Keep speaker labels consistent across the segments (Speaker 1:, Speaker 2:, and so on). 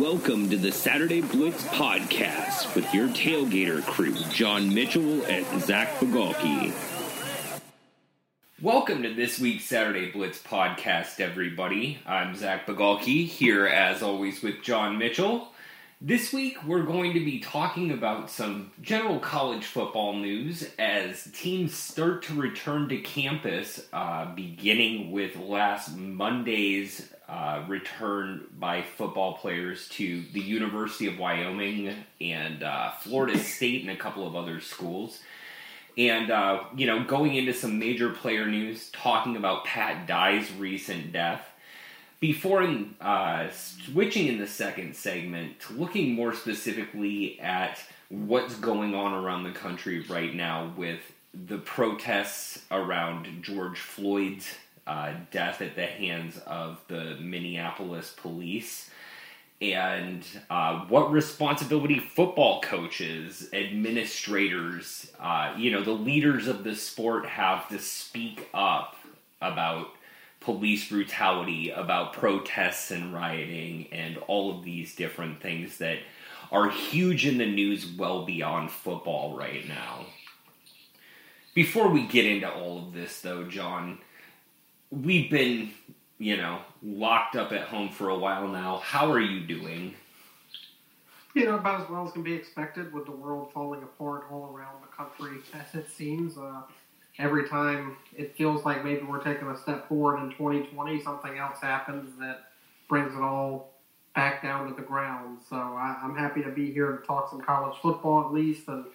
Speaker 1: Welcome to the Saturday Blitz podcast with your tailgater crew, John Mitchell and Zach Bigalke.
Speaker 2: Welcome to this week's Saturday Blitz podcast, everybody. I'm Zach Bigalke here, as always, with John Mitchell. This week, we're going to be talking about some general college football news as teams start to return to campus, uh, beginning with last Monday's uh, return by football players to the University of Wyoming and uh, Florida State and a couple of other schools. And, uh, you know, going into some major player news, talking about Pat Dye's recent death before uh, switching in the second segment to looking more specifically at what's going on around the country right now with the protests around George Floyd's uh, death at the hands of the Minneapolis police. And uh, what responsibility football coaches, administrators, uh, you know, the leaders of the sport have to speak up about police brutality, about protests and rioting, and all of these different things that are huge in the news well beyond football right now. Before we get into all of this, though, John, we've been, you know, locked up at home for a while now. How are you doing?
Speaker 3: You know, about as well as can be expected with the world falling apart all around the country, as it seems. Uh, every time it feels like maybe we're taking a step forward in 2020, something else happens that brings it all back down to the ground. So I, am happy to be here to talk some college football at least, and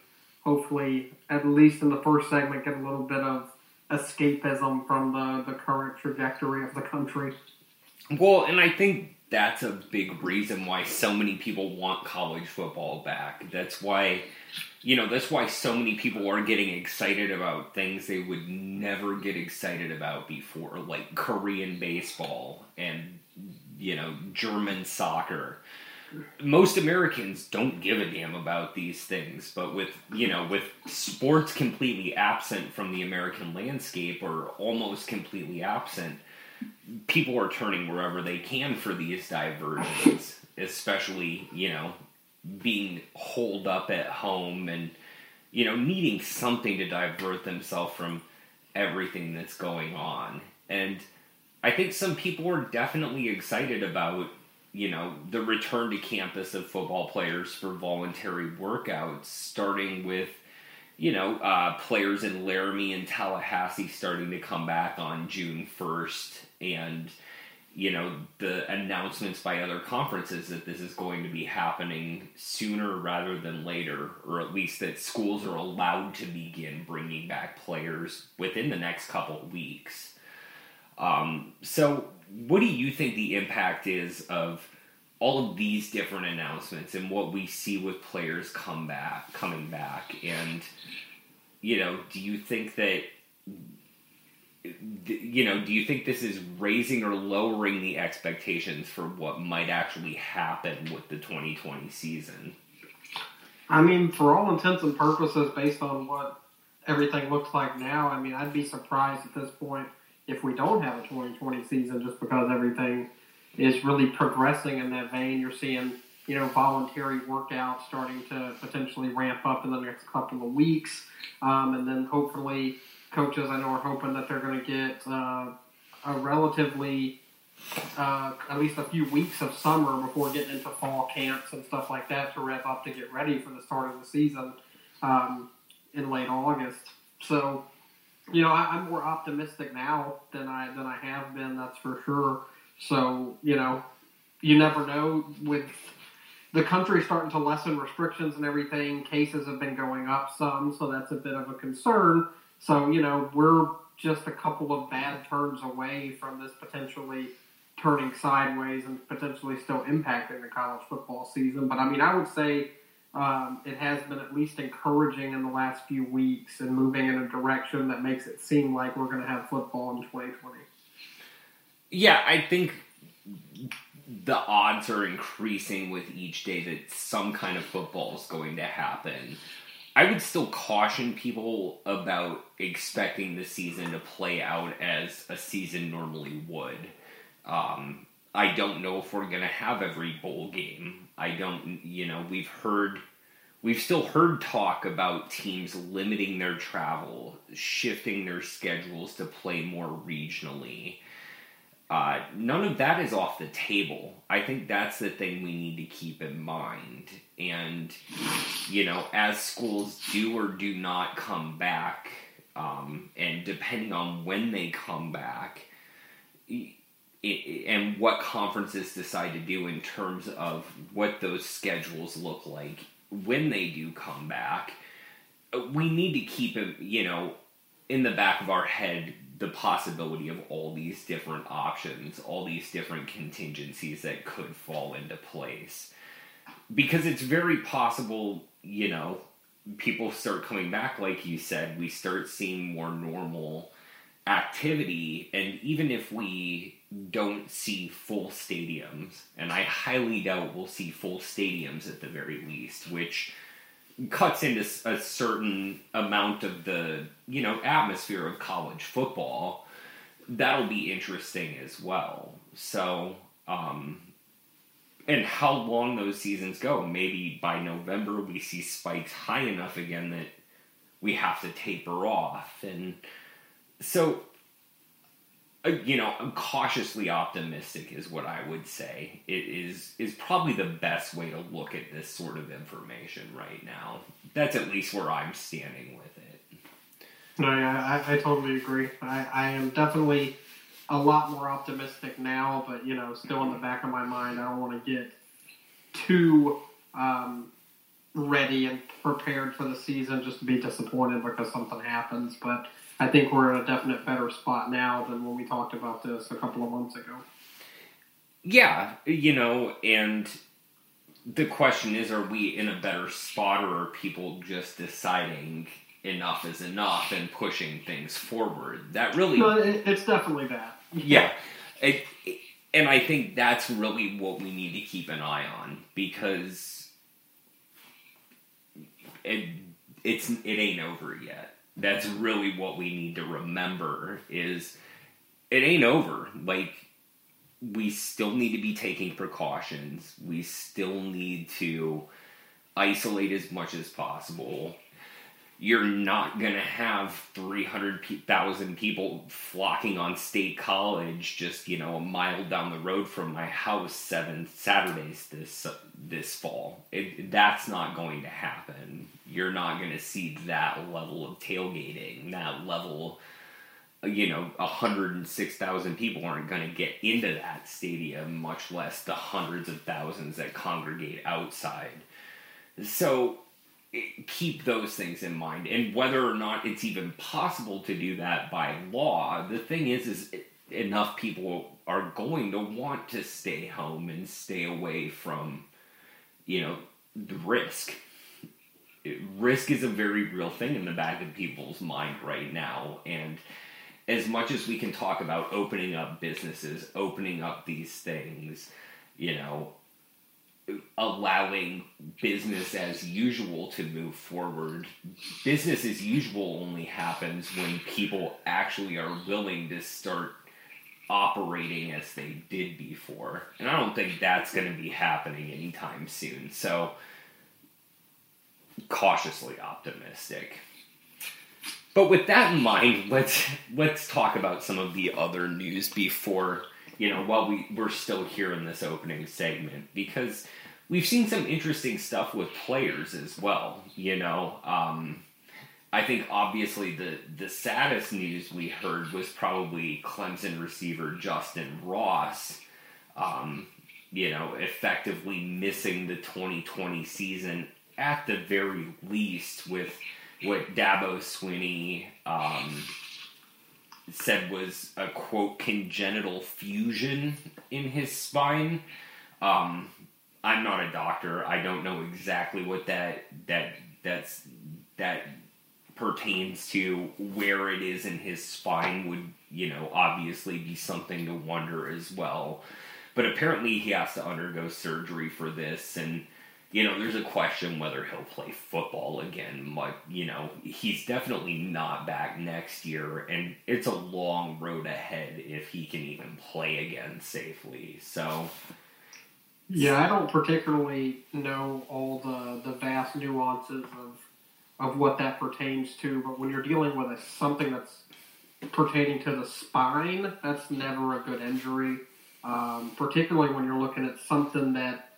Speaker 3: hopefully, at least in the first segment, get a little bit of escapism from the, the current trajectory of the country.
Speaker 2: Well, and I think that's a big reason why so many people want college football back. That's why you know that's why so many people are getting excited about things they would never get excited about before like korean baseball and you know german soccer most americans don't give a damn about these things but with you know with sports completely absent from the american landscape or almost completely absent people are turning wherever they can for these diversions especially you know being holed up at home and you know needing something to divert themselves from everything that's going on. And i think some people are definitely excited about you know the return to campus of football players for voluntary workouts starting with you know uh, players in laramie and tallahassee starting to come back on june 1st and you know the announcements by other conferences that this is going to be happening sooner rather than later or at least that schools are allowed to begin bringing back players within the next couple weeks. Um, so what do you think the impact is of all of these different announcements and what we see with players come back coming back and you know do you think that you know, do you think this is raising or lowering the expectations for what might actually happen with the 2020 season?
Speaker 3: I mean, for all intents and purposes, based on what everything looks like now, I mean, I'd be surprised at this point if we don't have a 2020 season just because everything is really progressing in that vein. You're seeing, you know, voluntary workouts starting to potentially ramp up in the next couple of weeks. Um, and then hopefully coaches I know are hoping that they're going to get uh, a relatively uh, at least a few weeks of summer before getting into fall camps and stuff like that to rev up to get ready for the start of the season um, in late August. So, you know, I, am more optimistic now than I than I have been. That's for sure. So, you know, you never know with the country starting to lessen restrictions and everything. Cases have been going up some, so that's a bit of a concern. So, you know, we're just a couple of bad turns away from this potentially turning sideways and potentially still impacting the college football season. But I mean, I would say um, it has been at least encouraging in the last few weeks and moving in a direction that makes it seem like we're going to have football in 2020.
Speaker 2: Yeah, I think the odds are increasing with each day that some kind of football is going to happen. I would still caution people about expecting the season to play out as a season normally would. Um, I don't know if we're going to have every bowl game. I don't, you know, we've heard, we've still heard talk about teams limiting their travel, shifting their schedules to play more regionally. Uh, none of that is off the table. I think that's the thing we need to keep in mind. And, you know, as schools do or do not come back, um, and depending on when they come back, and what conferences decide to do in terms of what those schedules look like when they do come back, we need to keep it, you know, in the back of our head the possibility of all these different options, all these different contingencies that could fall into place. Because it's very possible, you know, people start coming back, like you said, we start seeing more normal activity, and even if we don't see full stadiums, and I highly doubt we'll see full stadiums at the very least, which cuts into a certain amount of the you know atmosphere of college football. That'll be interesting as well. So um and how long those seasons go maybe by november we see spikes high enough again that we have to taper off and so you know, I'm cautiously optimistic is what I would say. It is is probably the best way to look at this sort of information right now. That's at least where I'm standing with it.
Speaker 3: No, yeah, I, I totally agree. I, I am definitely a lot more optimistic now, but you know, still in the back of my mind, I don't want to get too um, ready and prepared for the season just to be disappointed because something happens. But I think we're in a definite better spot now than when we talked about this a couple of months ago.
Speaker 2: Yeah, you know, and the question is are we in a better spot or are people just deciding enough is enough and pushing things forward? That really.
Speaker 3: No, it's definitely that.
Speaker 2: Yeah. It, and I think that's really what we need to keep an eye on because it, it's it ain't over yet that's really what we need to remember is it ain't over like we still need to be taking precautions we still need to isolate as much as possible you're not going to have 300,000 people flocking on state college just, you know, a mile down the road from my house seven Saturdays this this fall. It, that's not going to happen. You're not going to see that level of tailgating, that level you know, 106,000 people aren't going to get into that stadium, much less the hundreds of thousands that congregate outside. So, keep those things in mind and whether or not it's even possible to do that by law the thing is is enough people are going to want to stay home and stay away from you know the risk risk is a very real thing in the back of people's mind right now and as much as we can talk about opening up businesses opening up these things you know allowing business as usual to move forward. Business as usual only happens when people actually are willing to start operating as they did before. And I don't think that's going to be happening anytime soon. So, cautiously optimistic. But with that in mind, let's let's talk about some of the other news before you know, while we, we're still here in this opening segment, because we've seen some interesting stuff with players as well. You know, um, I think obviously the, the saddest news we heard was probably Clemson receiver Justin Ross, um, you know, effectively missing the 2020 season at the very least with what Dabo Swinney. Um, said was a quote congenital fusion in his spine. Um, I'm not a doctor. I don't know exactly what that that that's that pertains to where it is in his spine would you know obviously be something to wonder as well. But apparently he has to undergo surgery for this and you know, there's a question whether he'll play football again. Like, you know, he's definitely not back next year, and it's a long road ahead if he can even play again safely. So,
Speaker 3: yeah, I don't particularly know all the, the vast nuances of of what that pertains to, but when you're dealing with a, something that's pertaining to the spine, that's never a good injury. Um, particularly when you're looking at something that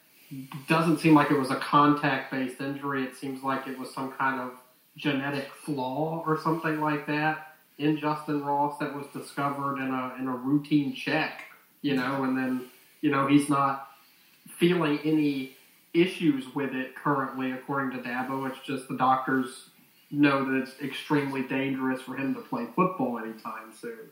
Speaker 3: doesn't seem like it was a contact based injury. It seems like it was some kind of genetic flaw or something like that in Justin Ross that was discovered in a in a routine check, you know, and then you know he's not feeling any issues with it currently, according to Dabo. It's just the doctors know that it's extremely dangerous for him to play football anytime soon.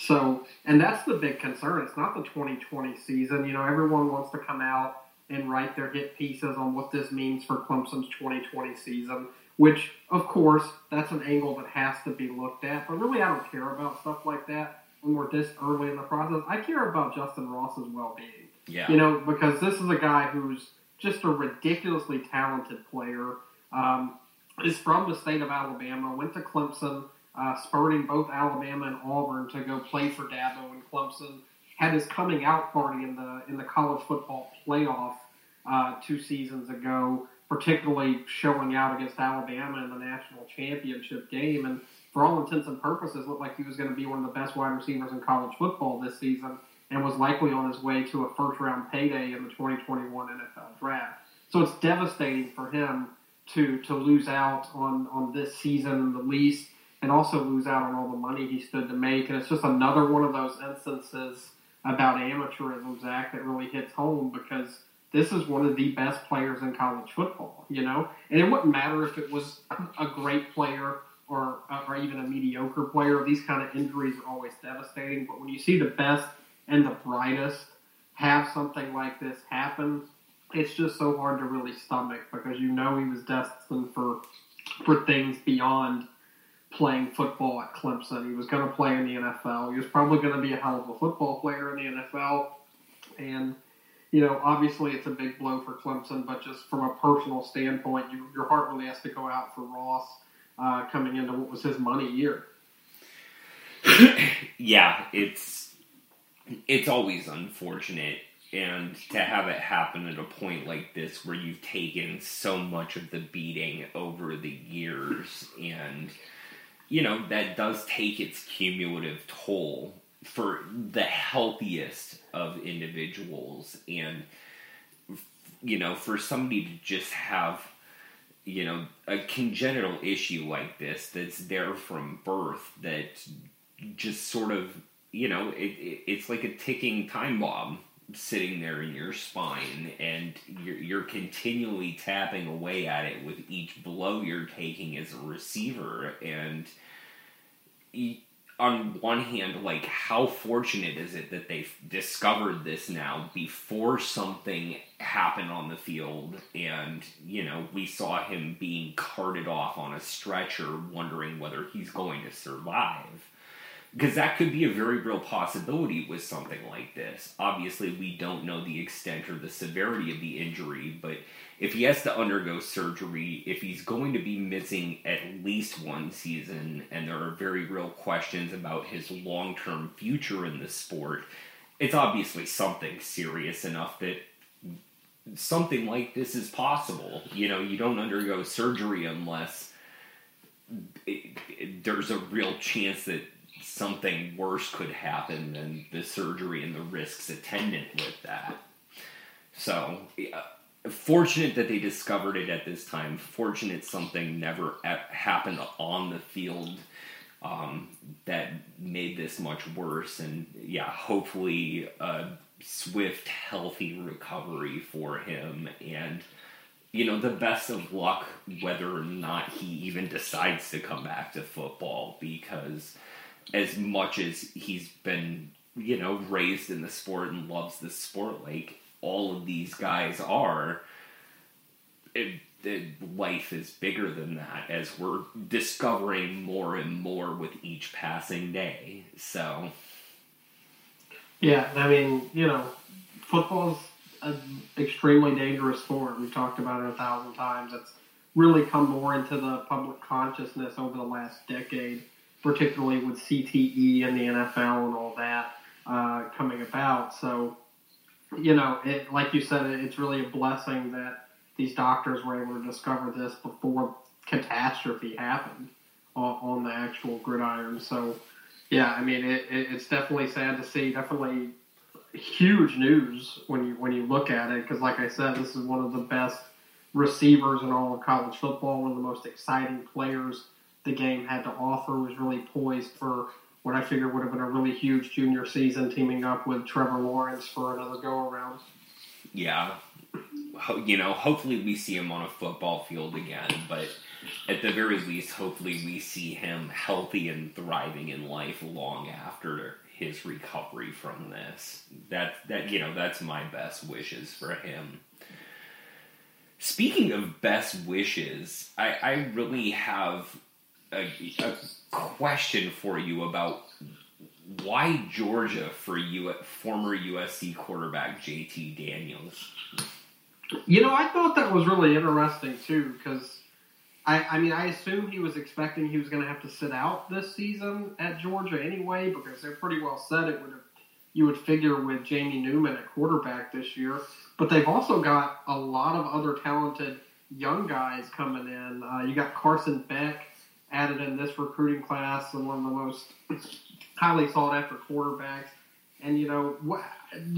Speaker 3: So, and that's the big concern. It's not the 2020 season. You know, everyone wants to come out and write their hit pieces on what this means for Clemson's 2020 season, which, of course, that's an angle that has to be looked at. But really, I don't care about stuff like that when we're this early in the process. I care about Justin Ross's well being.
Speaker 2: yeah.
Speaker 3: You know, because this is a guy who's just a ridiculously talented player. Um, is from the state of Alabama, went to Clemson, uh, spurring both Alabama and Auburn to go play for Dabo and Clemson. Had his coming out party in the in the college football playoff uh, two seasons ago, particularly showing out against Alabama in the national championship game, and for all intents and purposes, looked like he was going to be one of the best wide receivers in college football this season, and was likely on his way to a first round payday in the 2021 NFL draft. So it's devastating for him to to lose out on on this season in the least, and also lose out on all the money he stood to make. And it's just another one of those instances about amateurism, Zach, that really hits home because this is one of the best players in college football, you know. And it wouldn't matter if it was a great player or uh, or even a mediocre player. These kind of injuries are always devastating. But when you see the best and the brightest have something like this happen, it's just so hard to really stomach because you know he was destined for for things beyond playing football at Clemson. He was going to play in the NFL. He was probably going to be a hell of a football player in the NFL. And you know, obviously it's a big blow for Clemson, but just from a personal standpoint, you, your heart really has to go out for Ross uh, coming into what was his money year.
Speaker 2: yeah, it's it's always unfortunate and to have it happen at a point like this where you've taken so much of the beating over the years and you know that does take its cumulative toll for the healthiest of individuals and you know for somebody to just have you know a congenital issue like this that's there from birth that just sort of you know it, it, it's like a ticking time bomb sitting there in your spine and you're, you're continually tapping away at it with each blow you're taking as a receiver. And on one hand like how fortunate is it that they've discovered this now before something happened on the field? And you know we saw him being carted off on a stretcher wondering whether he's going to survive because that could be a very real possibility with something like this. Obviously, we don't know the extent or the severity of the injury, but if he has to undergo surgery, if he's going to be missing at least one season, and there are very real questions about his long term future in the sport, it's obviously something serious enough that something like this is possible. You know, you don't undergo surgery unless it, it, there's a real chance that something worse could happen than the surgery and the risks attendant with that. So, uh, fortunate that they discovered it at this time. Fortunate something never happened on the field um, that made this much worse. And yeah, hopefully a swift, healthy recovery for him. And you know, the best of luck whether or not he even decides to come back to football because as much as he's been, you know, raised in the sport and loves the sport like all of these guys are, it, it, life is bigger than that as we're discovering more and more with each passing day. So.
Speaker 3: Yeah, I mean, you know, football's an extremely dangerous sport. We've talked about it a thousand times. It's really come more into the public consciousness over the last decade, particularly with CTE and the NFL and all that uh, coming about. So, you know, it, like you said, it's really a blessing that these doctors were able to discover this before catastrophe happened on, on the actual gridiron. So, yeah, I mean, it, it, it's definitely sad to see. Definitely huge news when you when you look at it because, like I said, this is one of the best receivers in all of college football. One of the most exciting players the game had to offer. Was really poised for what I figured would have been a really huge junior season, teaming up with Trevor Lawrence for another go around.
Speaker 2: Yeah, you know, hopefully we see him on a football field again, but at the very least, hopefully we see him healthy and thriving in life long after his recovery from this. That that you know, that's my best wishes for him. Speaking of best wishes, I, I really have a, a question for you about why Georgia for U, former USC quarterback JT Daniels.
Speaker 3: You know, I thought that was really interesting too because I, I mean, I assume he was expecting he was going to have to sit out this season at Georgia anyway because they're pretty well set. It would have you would figure with Jamie Newman at quarterback this year, but they've also got a lot of other talented young guys coming in. Uh, you got Carson Beck added in this recruiting class, and one of the most highly sought after quarterbacks. And you know, what,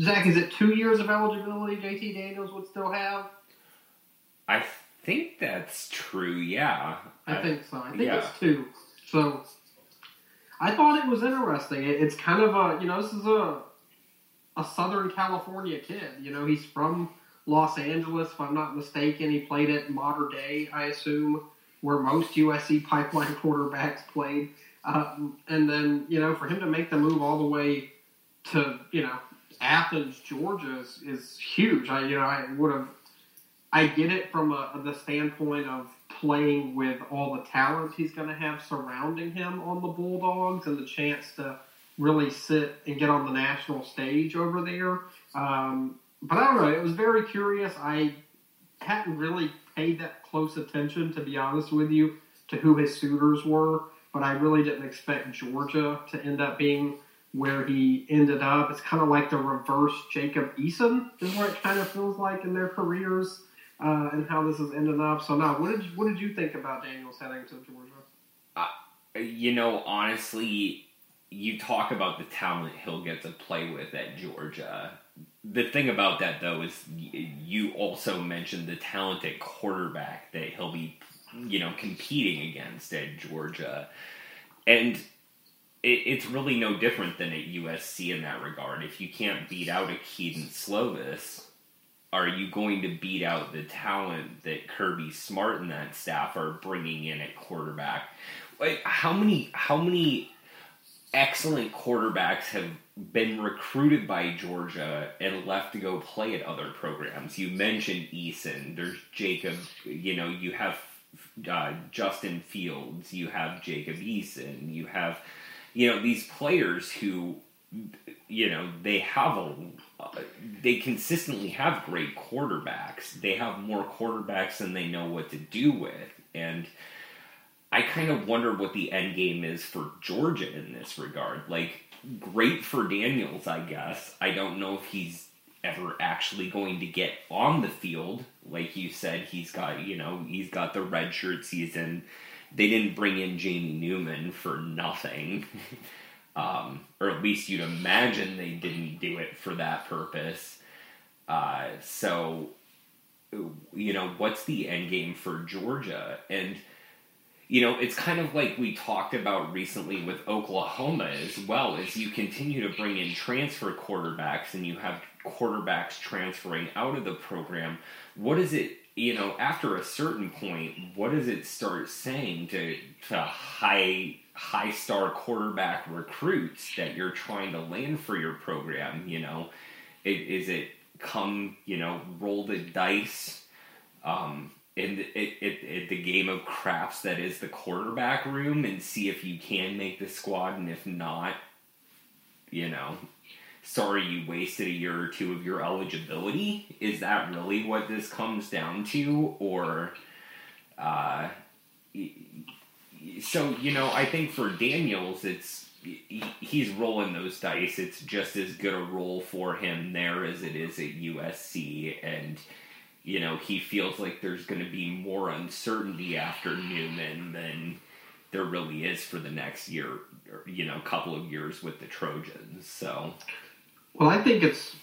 Speaker 3: Zach, is it two years of eligibility JT Daniels would still have?
Speaker 2: I think that's true. Yeah,
Speaker 3: I, I think so. I think yeah. it's two. So I thought it was interesting. It's kind of a you know this is a a Southern California kid. You know he's from Los Angeles, if I'm not mistaken. He played at Mater Dei, I assume, where most USC pipeline quarterbacks played. Um, and then you know for him to make the move all the way to you know Athens, Georgia is, is huge. I you know I would have I get it from a, the standpoint of playing with all the talent he's going to have surrounding him on the Bulldogs and the chance to really sit and get on the national stage over there. Um, but I don't know. It was very curious. I hadn't really paid that close attention, to be honest with you, to who his suitors were. But I really didn't expect Georgia to end up being where he ended up. It's kind of like the reverse Jacob Eason, is what it kind of feels like in their careers uh, and how this has ended up. So now, what did you, what did you think about Daniels heading to Georgia?
Speaker 2: Uh, you know, honestly, you talk about the talent he'll get to play with at Georgia. The thing about that, though, is you also mentioned the talented quarterback that he'll be, you know, competing against at Georgia, and it's really no different than at USC in that regard. If you can't beat out a Kedon Slovis, are you going to beat out the talent that Kirby Smart and that staff are bringing in at quarterback? Like how many how many excellent quarterbacks have been recruited by Georgia and left to go play at other programs? You mentioned Eason. There's Jacob. You know you have uh, Justin Fields. You have Jacob Eason. You have you know these players who you know they have a they consistently have great quarterbacks. They have more quarterbacks than they know what to do with, and I kind of wonder what the end game is for Georgia in this regard. Like, great for Daniels, I guess. I don't know if he's ever actually going to get on the field. Like you said, he's got you know he's got the redshirt season. They didn't bring in Jamie Newman for nothing. um, or at least you'd imagine they didn't do it for that purpose. Uh, so, you know, what's the end game for Georgia? And you know, it's kind of like we talked about recently with Oklahoma as well, as you continue to bring in transfer quarterbacks and you have quarterbacks transferring out of the program. What is it, you know, after a certain point, what does it start saying to, to high high star quarterback recruits that you're trying to land for your program? You know, it, is it come, you know, roll the dice um, in, the, it, it, the game of craps that is the quarterback room and see if you can make the squad, and if not, you know, sorry you wasted a year or two of your eligibility. Is that really what this comes down to, or? Uh, so you know, I think for Daniels, it's he's rolling those dice. It's just as good a role for him there as it is at USC, and you know he feels like there's going to be more uncertainty after Newman than there really is for the next year, or, you know, couple of years with the Trojans. So,
Speaker 3: well, I think it's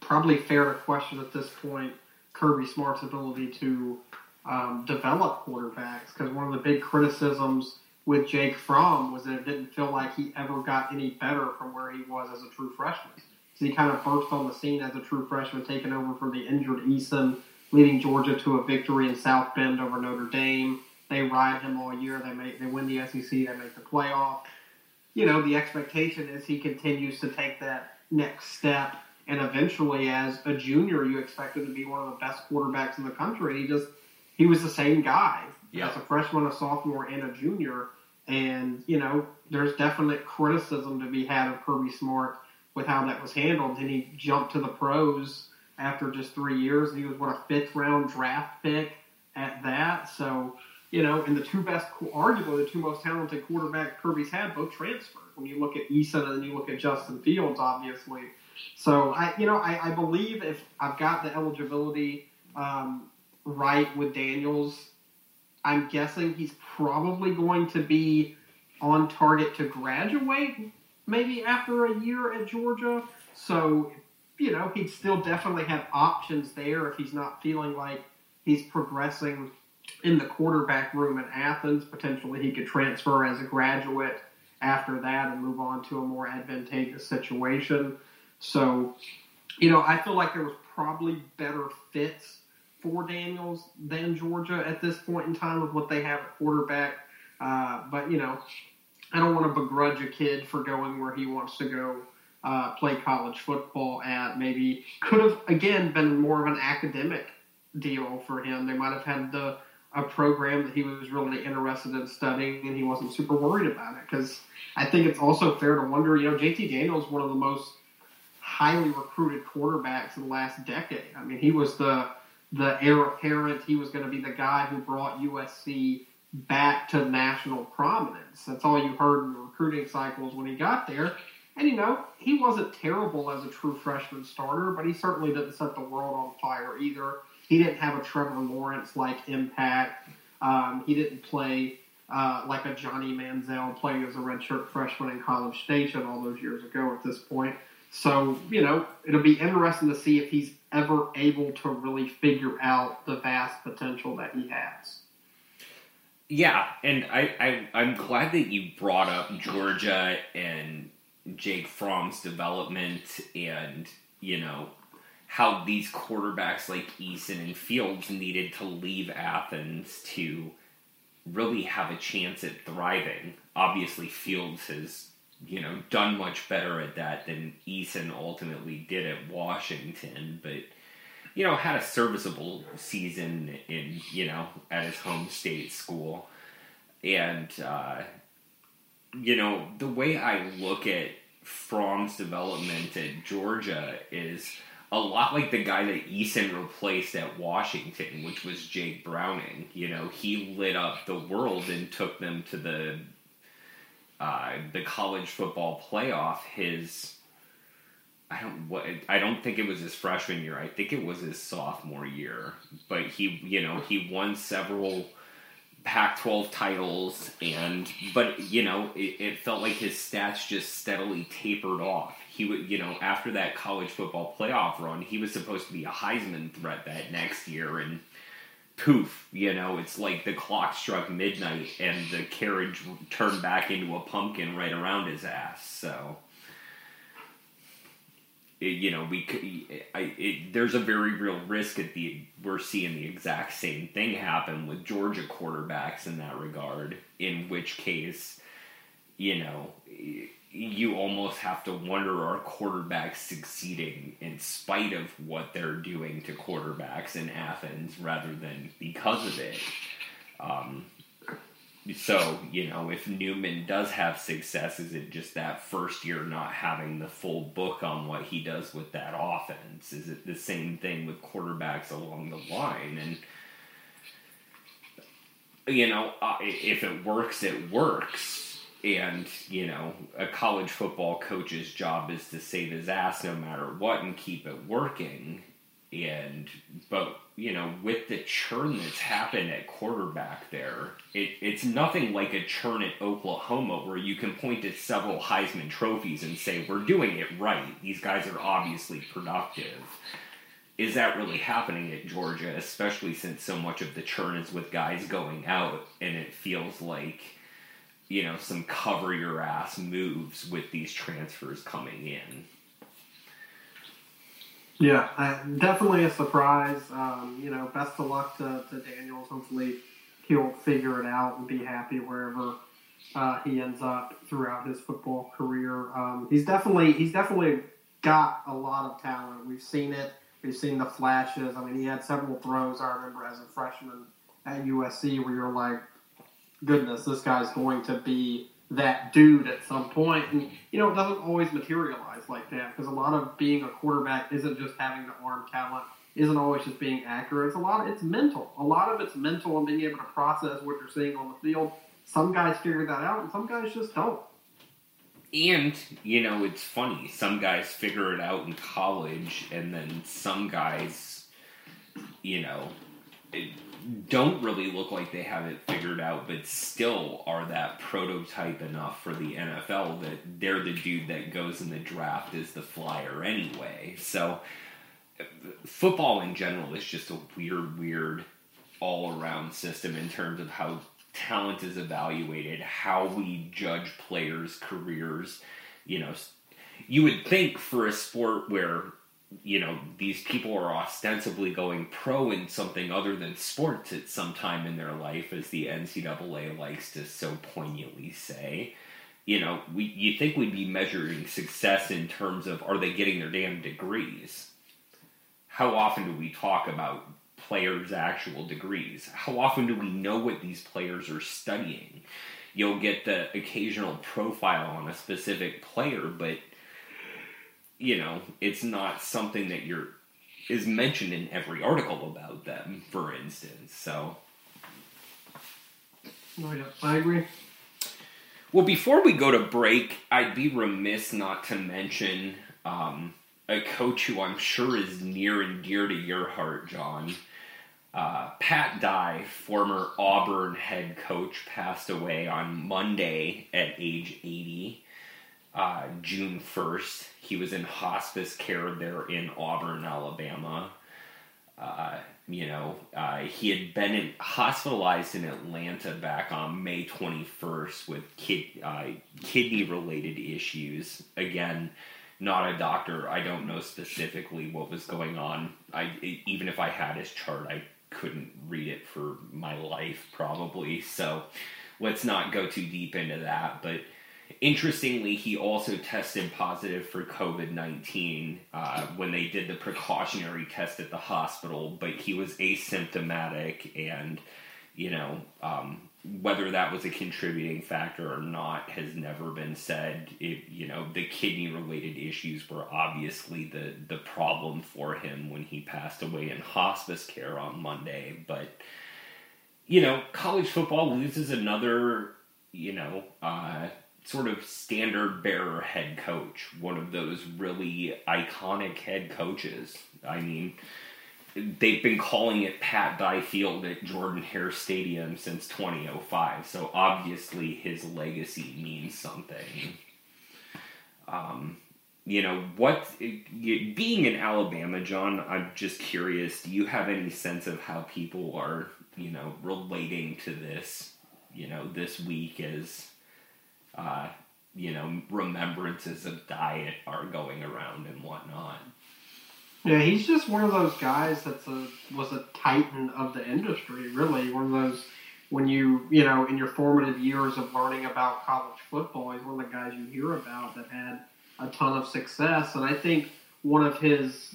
Speaker 3: probably fair to question at this point Kirby Smart's ability to um, develop quarterbacks because one of the big criticisms with Jake Fromm was that it didn't feel like he ever got any better from where he was as a true freshman. So he kind of burst on the scene as a true freshman, taking over from the injured Eason, leading Georgia to a victory in South Bend over Notre Dame. They ride him all year. They make they win the SEC. They make the playoff. You know the expectation is he continues to take that next step, and eventually, as a junior, you expect him to be one of the best quarterbacks in the country. He just he was the same guy as a freshman, a sophomore, and a junior. And you know, there's definite criticism to be had of Kirby Smart with how that was handled. And he jumped to the pros after just three years. He was what a fifth round draft pick at that. So you know, and the two best, arguably the two most talented quarterbacks Kirby's had, both transferred. When you look at Eason and then you look at Justin Fields, obviously. So I, you know, I, I believe if I've got the eligibility um, right with Daniels. I'm guessing he's probably going to be on target to graduate maybe after a year at Georgia. So, you know, he'd still definitely have options there if he's not feeling like he's progressing in the quarterback room in Athens. Potentially he could transfer as a graduate after that and move on to a more advantageous situation. So, you know, I feel like there was probably better fits for Daniels than Georgia at this point in time with what they have at quarterback. Uh, but you know, I don't want to begrudge a kid for going where he wants to go uh, play college football at. Maybe could have again been more of an academic deal for him. They might have had the a program that he was really interested in studying, and he wasn't super worried about it. Because I think it's also fair to wonder. You know, JT Daniels one of the most highly recruited quarterbacks in the last decade. I mean, he was the the heir apparent. He was going to be the guy who brought USC back to national prominence. That's all you heard in the recruiting cycles when he got there. And you know, he wasn't terrible as a true freshman starter, but he certainly didn't set the world on fire either. He didn't have a Trevor Lawrence like impact. Um, he didn't play uh, like a Johnny Manziel playing as a redshirt freshman in College Station all those years ago. At this point, so you know, it'll be interesting to see if he's ever able to really figure out the vast potential that he has.
Speaker 2: Yeah, and I, I I'm glad that you brought up Georgia and Jake Fromm's development and you know how these quarterbacks like Eason and Fields needed to leave Athens to really have a chance at thriving. Obviously, Fields has you know, done much better at that than Eason ultimately did at Washington, but you know, had a serviceable season in, you know, at his home state school. And uh, you know, the way I look at Fromm's development at Georgia is a lot like the guy that Eason replaced at Washington, which was Jake Browning. You know, he lit up the world and took them to the uh, the college football playoff his I don't what I don't think it was his freshman year. I think it was his sophomore year. But he, you know, he won several Pac-12 titles, and but you know, it, it, felt like his stats just steadily tapered off. He would, you know, after that college football playoff run, he was supposed to be a Heisman threat that next year, and poof, you know, it's like the clock struck midnight and the carriage turned back into a pumpkin right around his ass. So, you know, we could, I, it, there's a very real risk at the we're seeing the exact same thing happen with Georgia quarterbacks in that regard. In which case, you know you almost have to wonder are quarterbacks succeeding in spite of what they're doing to quarterbacks in Athens rather than because of it. Um, so, you know, if Newman does have success, is it just that first year not having the full book on what he does with that offense? Is it the same thing with quarterbacks along the line? And, you know, if it works, it works. And, you know, a college football coach's job is to save his ass no matter what and keep it working. And, but you know, with the churn that's happened at quarterback there, it, it's nothing like a churn at Oklahoma where you can point to several Heisman trophies and say, we're doing it right. These guys are obviously productive. Is that really happening at Georgia, especially since so much of the churn is with guys going out and it feels like, you know, some cover your ass moves with these transfers coming in?
Speaker 3: Yeah, uh, definitely a surprise. Um, you know, best of luck to, to Daniels. Hopefully, he'll figure it out and be happy wherever uh, he ends up throughout his football career. Um, he's definitely he's definitely got a lot of talent. We've seen it. We've seen the flashes. I mean, he had several throws. I remember as a freshman at USC where you're like, goodness, this guy's going to be that dude at some point. And, you know, it doesn't always materialize like that because a lot of being a quarterback isn't just having the arm talent, isn't always just being accurate. It's a lot, of, it's mental. A lot of it's mental and being able to process what you're seeing on the field. Some guys figure that out and some guys just don't.
Speaker 2: And, you know, it's funny. Some guys figure it out in college, and then some guys, you know, it, don't really look like they have it figured out, but still are that prototype enough for the NFL that they're the dude that goes in the draft as the flyer anyway. So, football in general is just a weird, weird all around system in terms of how talent is evaluated, how we judge players' careers. You know, you would think for a sport where you know these people are ostensibly going pro in something other than sports at some time in their life, as the NCAA likes to so poignantly say. You know, we you think we'd be measuring success in terms of are they getting their damn degrees? How often do we talk about players' actual degrees? How often do we know what these players are studying? You'll get the occasional profile on a specific player, but you know, it's not something that you're is mentioned in every article about them, for instance. So
Speaker 3: yeah, I agree.
Speaker 2: Well, before we go to break, I'd be remiss not to mention um, a coach who I'm sure is near and dear to your heart, John. Uh, Pat Dye, former Auburn head coach, passed away on Monday at age 80 uh, June 1st. He was in hospice care there in Auburn, Alabama. Uh, you know, uh, he had been in, hospitalized in Atlanta back on May 21st with kid, uh, kidney related issues. Again, not a doctor. I don't know specifically what was going on. I even if I had his chart, I couldn't read it for my life probably. So let's not go too deep into that. But Interestingly, he also tested positive for COVID 19 uh, when they did the precautionary test at the hospital, but he was asymptomatic, and, you know, um, whether that was a contributing factor or not has never been said. It, you know, the kidney related issues were obviously the, the problem for him when he passed away in hospice care on Monday, but, you know, college football loses another, you know, uh, sort of standard bearer head coach, one of those really iconic head coaches. I mean, they've been calling it Pat Dye Field at Jordan Hare Stadium since 2005, so obviously his legacy means something. Um, you know, what, being in Alabama, John, I'm just curious, do you have any sense of how people are, you know, relating to this, you know, this week as uh, you know, remembrances of diet are going around and whatnot.
Speaker 3: Yeah, he's just one of those guys that's a was a titan of the industry. Really, one of those when you you know in your formative years of learning about college football, he's one of the guys you hear about that had a ton of success. And I think one of his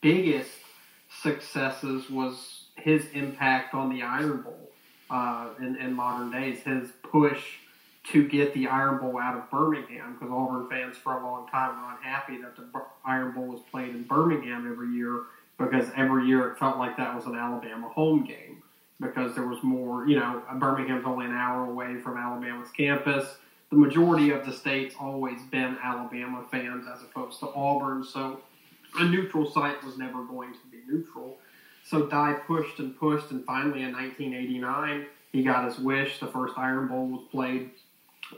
Speaker 3: biggest successes was his impact on the Iron Bowl uh, in, in modern days. His push to get the Iron Bowl out of Birmingham because Auburn fans for a long time were unhappy that the Iron Bowl was played in Birmingham every year because every year it felt like that was an Alabama home game because there was more, you know, Birmingham's only an hour away from Alabama's campus. The majority of the state's always been Alabama fans as opposed to Auburn, so a neutral site was never going to be neutral. So Dye pushed and pushed, and finally in 1989, he got his wish. The first Iron Bowl was played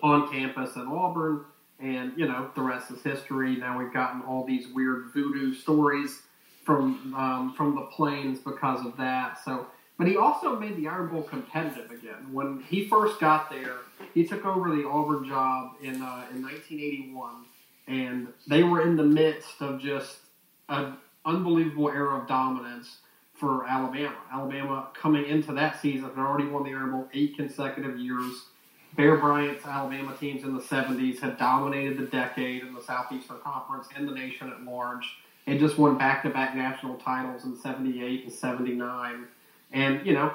Speaker 3: on campus at Auburn, and you know the rest is history. Now we've gotten all these weird voodoo stories from um, from the plains because of that. So, but he also made the Iron Bowl competitive again. When he first got there, he took over the Auburn job in uh, in 1981, and they were in the midst of just an unbelievable era of dominance for Alabama. Alabama coming into that season had already won the Iron Bowl eight consecutive years. Bear Bryant's Alabama teams in the 70s had dominated the decade in the Southeastern Conference and the nation at large. They just won back to back national titles in 78 and 79. And, you know,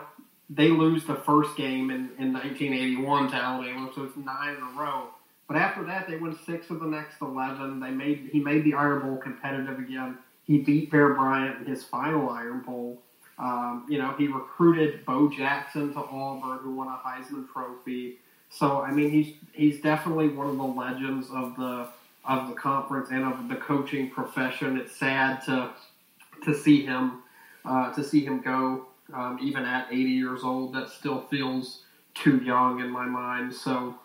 Speaker 3: they lose the first game in, in 1981 to Alabama, so it's nine in a row. But after that, they won six of the next 11. They made He made the Iron Bowl competitive again. He beat Bear Bryant in his final Iron Bowl. Um, you know, he recruited Bo Jackson to Auburn, who won a Heisman Trophy. So, I mean, he's he's definitely one of the legends of the of the conference and of the coaching profession. It's sad to to see him uh, to see him go, um, even at 80 years old. That still feels too young in my mind. So,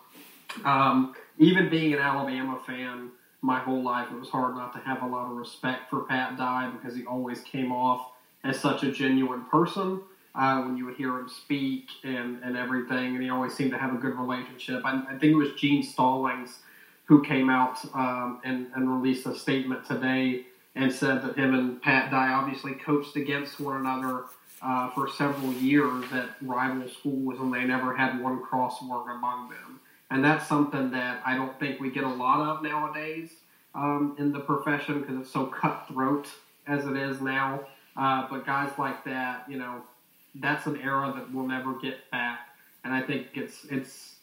Speaker 3: um, even being an Alabama fan my whole life, it was hard not to have a lot of respect for Pat Dye because he always came off as such a genuine person. Uh, when you would hear him speak and, and everything, and he always seemed to have a good relationship. I, I think it was Gene Stallings who came out um, and, and released a statement today and said that him and Pat Dye obviously coached against one another uh, for several years at rival schools, and they never had one crossword among them. And that's something that I don't think we get a lot of nowadays um, in the profession because it's so cutthroat as it is now. Uh, but guys like that, you know, that's an era that we'll never get back. And I think it's it's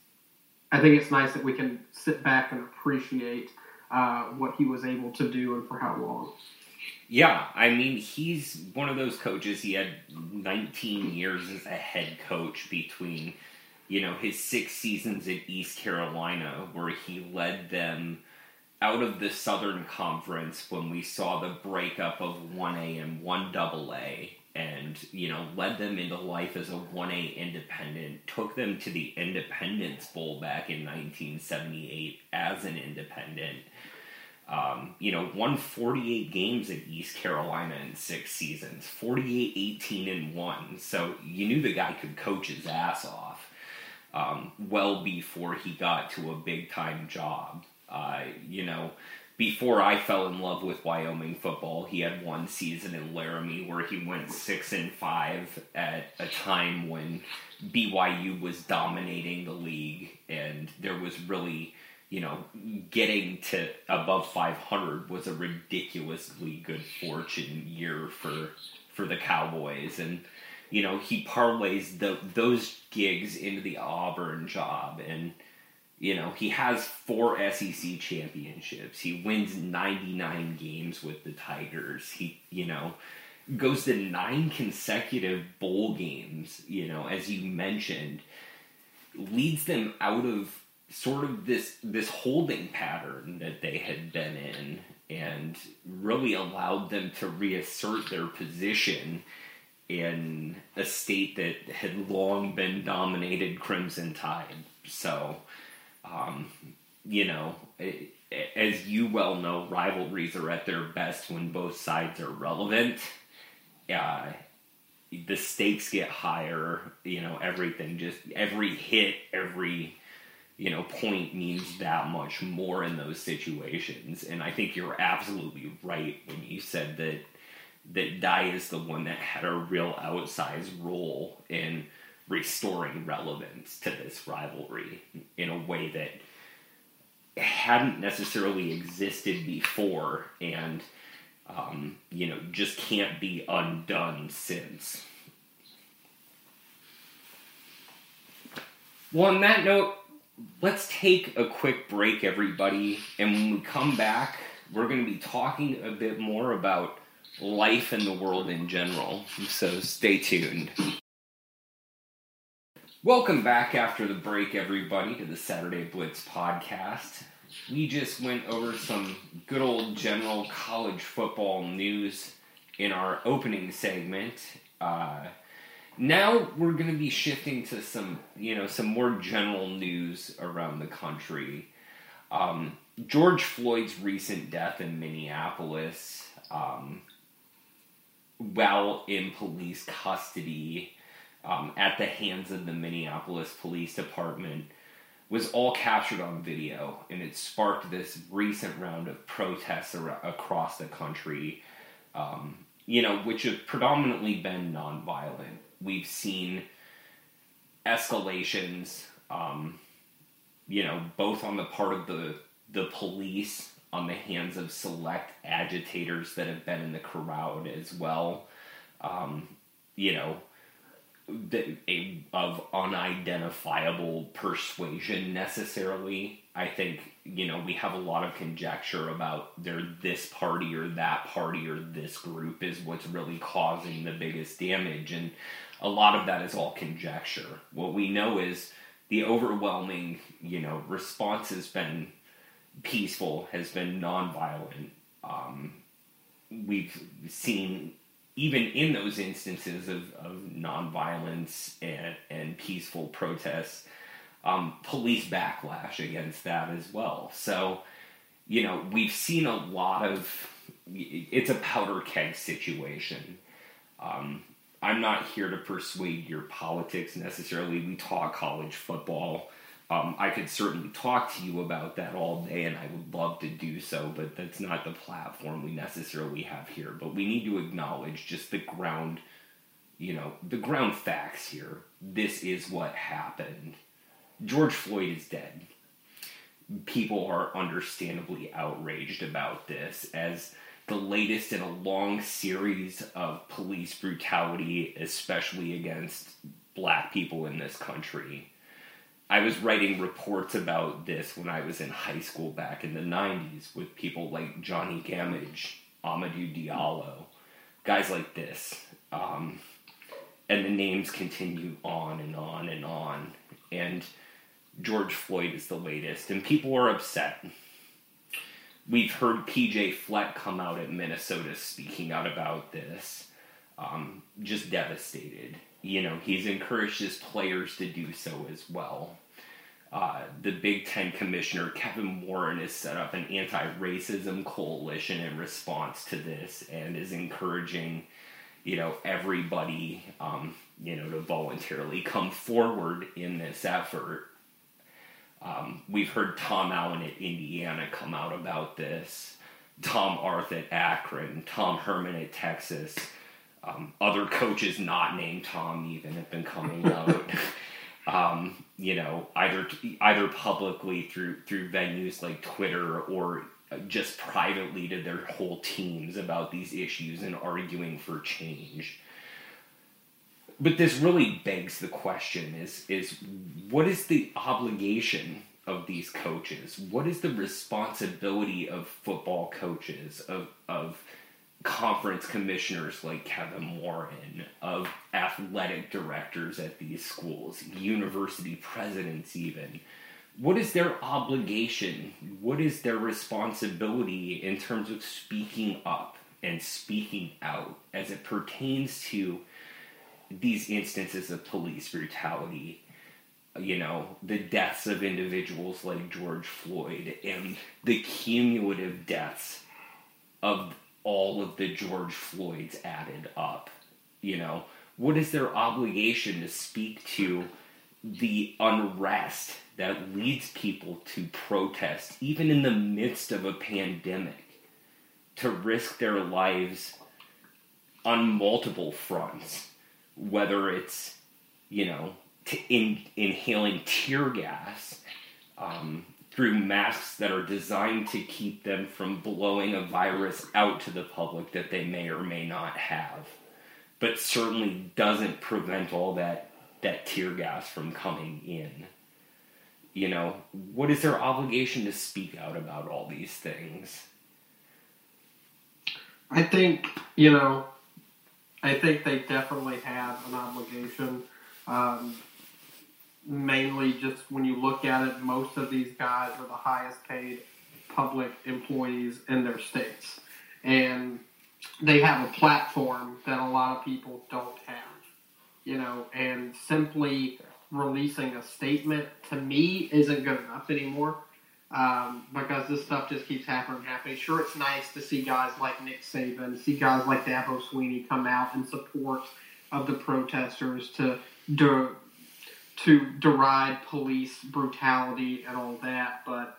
Speaker 3: I think it's nice that we can sit back and appreciate uh, what he was able to do and for how long.
Speaker 2: Yeah, I mean, he's one of those coaches. He had 19 years as a head coach between, you know, his six seasons at East Carolina, where he led them out of the Southern Conference when we saw the breakup of 1A and 1AA and you know led them into life as a 1A independent took them to the Independence Bowl back in 1978 as an independent. Um, you know won 48 games at East Carolina in six seasons 48 18 and 1 so you knew the guy could coach his ass off um, well before he got to a big time job. Uh, you know before I fell in love with Wyoming football, he had one season in Laramie where he went six and five at a time when BYU was dominating the league, and there was really, you know, getting to above 500 was a ridiculously good fortune year for for the Cowboys, and you know he parlays the, those gigs into the Auburn job and you know, he has four SEC championships. He wins 99 games with the Tigers. He, you know, goes to nine consecutive bowl games, you know, as you mentioned, leads them out of sort of this this holding pattern that they had been in and really allowed them to reassert their position in a state that had long been dominated crimson tide. So, um, you know, it, as you well know, rivalries are at their best when both sides are relevant. Uh, the stakes get higher. You know, everything just every hit, every you know point means that much more in those situations. And I think you're absolutely right when you said that that Dye is the one that had a real outsized role in restoring relevance to this rivalry in a way that hadn't necessarily existed before and um, you know just can't be undone since Well, on that note, let's take a quick break, everybody. And when we come back, we're going to be talking a bit more about life and the world in general. So stay tuned. Welcome back after the break, everybody, to the Saturday Blitz podcast. We just went over some good old general college football news in our opening segment. Uh, now we're going to be shifting to some, you know, some more general news around the country. Um, George Floyd's recent death in Minneapolis, um, while in police custody um, at the hands of the Minneapolis Police Department, was all captured on video, and it sparked this recent round of protests ar- across the country. Um, you know, which have predominantly been nonviolent. We've seen escalations, um, you know, both on the part of the the police, on the hands of select agitators that have been in the crowd as well. Um, you know, a, of unidentifiable persuasion necessarily. I think you know we have a lot of conjecture about they're this party or that party or this group is what's really causing the biggest damage, and a lot of that is all conjecture. What we know is the overwhelming you know response has been peaceful, has been nonviolent. Um, we've seen even in those instances of, of nonviolence and, and peaceful protests, um, police backlash against that as well. So, you know, we've seen a lot of it's a powder keg situation. Um, I'm not here to persuade your politics necessarily. We talk college football. Um, I could certainly talk to you about that all day, and I would love to do so, but that's not the platform we necessarily have here. But we need to acknowledge just the ground, you know, the ground facts here. This is what happened. George Floyd is dead. People are understandably outraged about this as the latest in a long series of police brutality, especially against black people in this country. I was writing reports about this when I was in high school back in the 90s with people like Jonny Gammage, Amadou Diallo, guys like this. Um, and the names continue on and on and on. And George Floyd is the latest, and people are upset. We've heard PJ Fleck come out at Minnesota speaking out about this, um, just devastated you know, he's encouraged his players to do so as well. Uh, the Big Ten commissioner, Kevin Warren, has set up an anti racism coalition in response to this and is encouraging, you know, everybody, um, you know, to voluntarily come forward in this effort. Um, we've heard Tom Allen at Indiana come out about this, Tom Arth at Akron, Tom Herman at Texas um, other coaches not named Tom even have been coming out. um, you know, either either publicly through through venues like Twitter or just privately to their whole teams about these issues and arguing for change. But this really begs the question: is is what is the obligation of these coaches? What is the responsibility of football coaches of of conference commissioners like Kevin Warren, of athletic directors at these schools, university presidents, even. What is their obligation? What is their responsibility in terms of speaking up and speaking out as it pertains to these instances of police brutality? You know, the deaths of individuals like George Floyd and the cumulative deaths of all of the George Floyds added up. You know, what is their obligation to speak to the unrest that leads people to protest, even in the midst of a pandemic, to risk their lives on multiple fronts, whether it's, you know, in, inhaling tear gas, um, through masks that are designed to keep them from blowing a virus out to the public that they may or may not have, but certainly doesn't prevent all that that tear gas from coming in. You know, what is their obligation to speak out about all these things?
Speaker 3: I think you know. I think they definitely have an obligation. Um, mainly, just when you look at it, most of these guys are the highest paid public employees in their states, and they have a platform that a lot of people don't have. You know, and simply releasing a statement to me isn't good enough anymore um, because this stuff just keeps happening happening. Sure, it's nice to see guys like Nick Saban, see guys like Dabo Swinney come out in support of the protesters to de- to deride police brutality and all that. But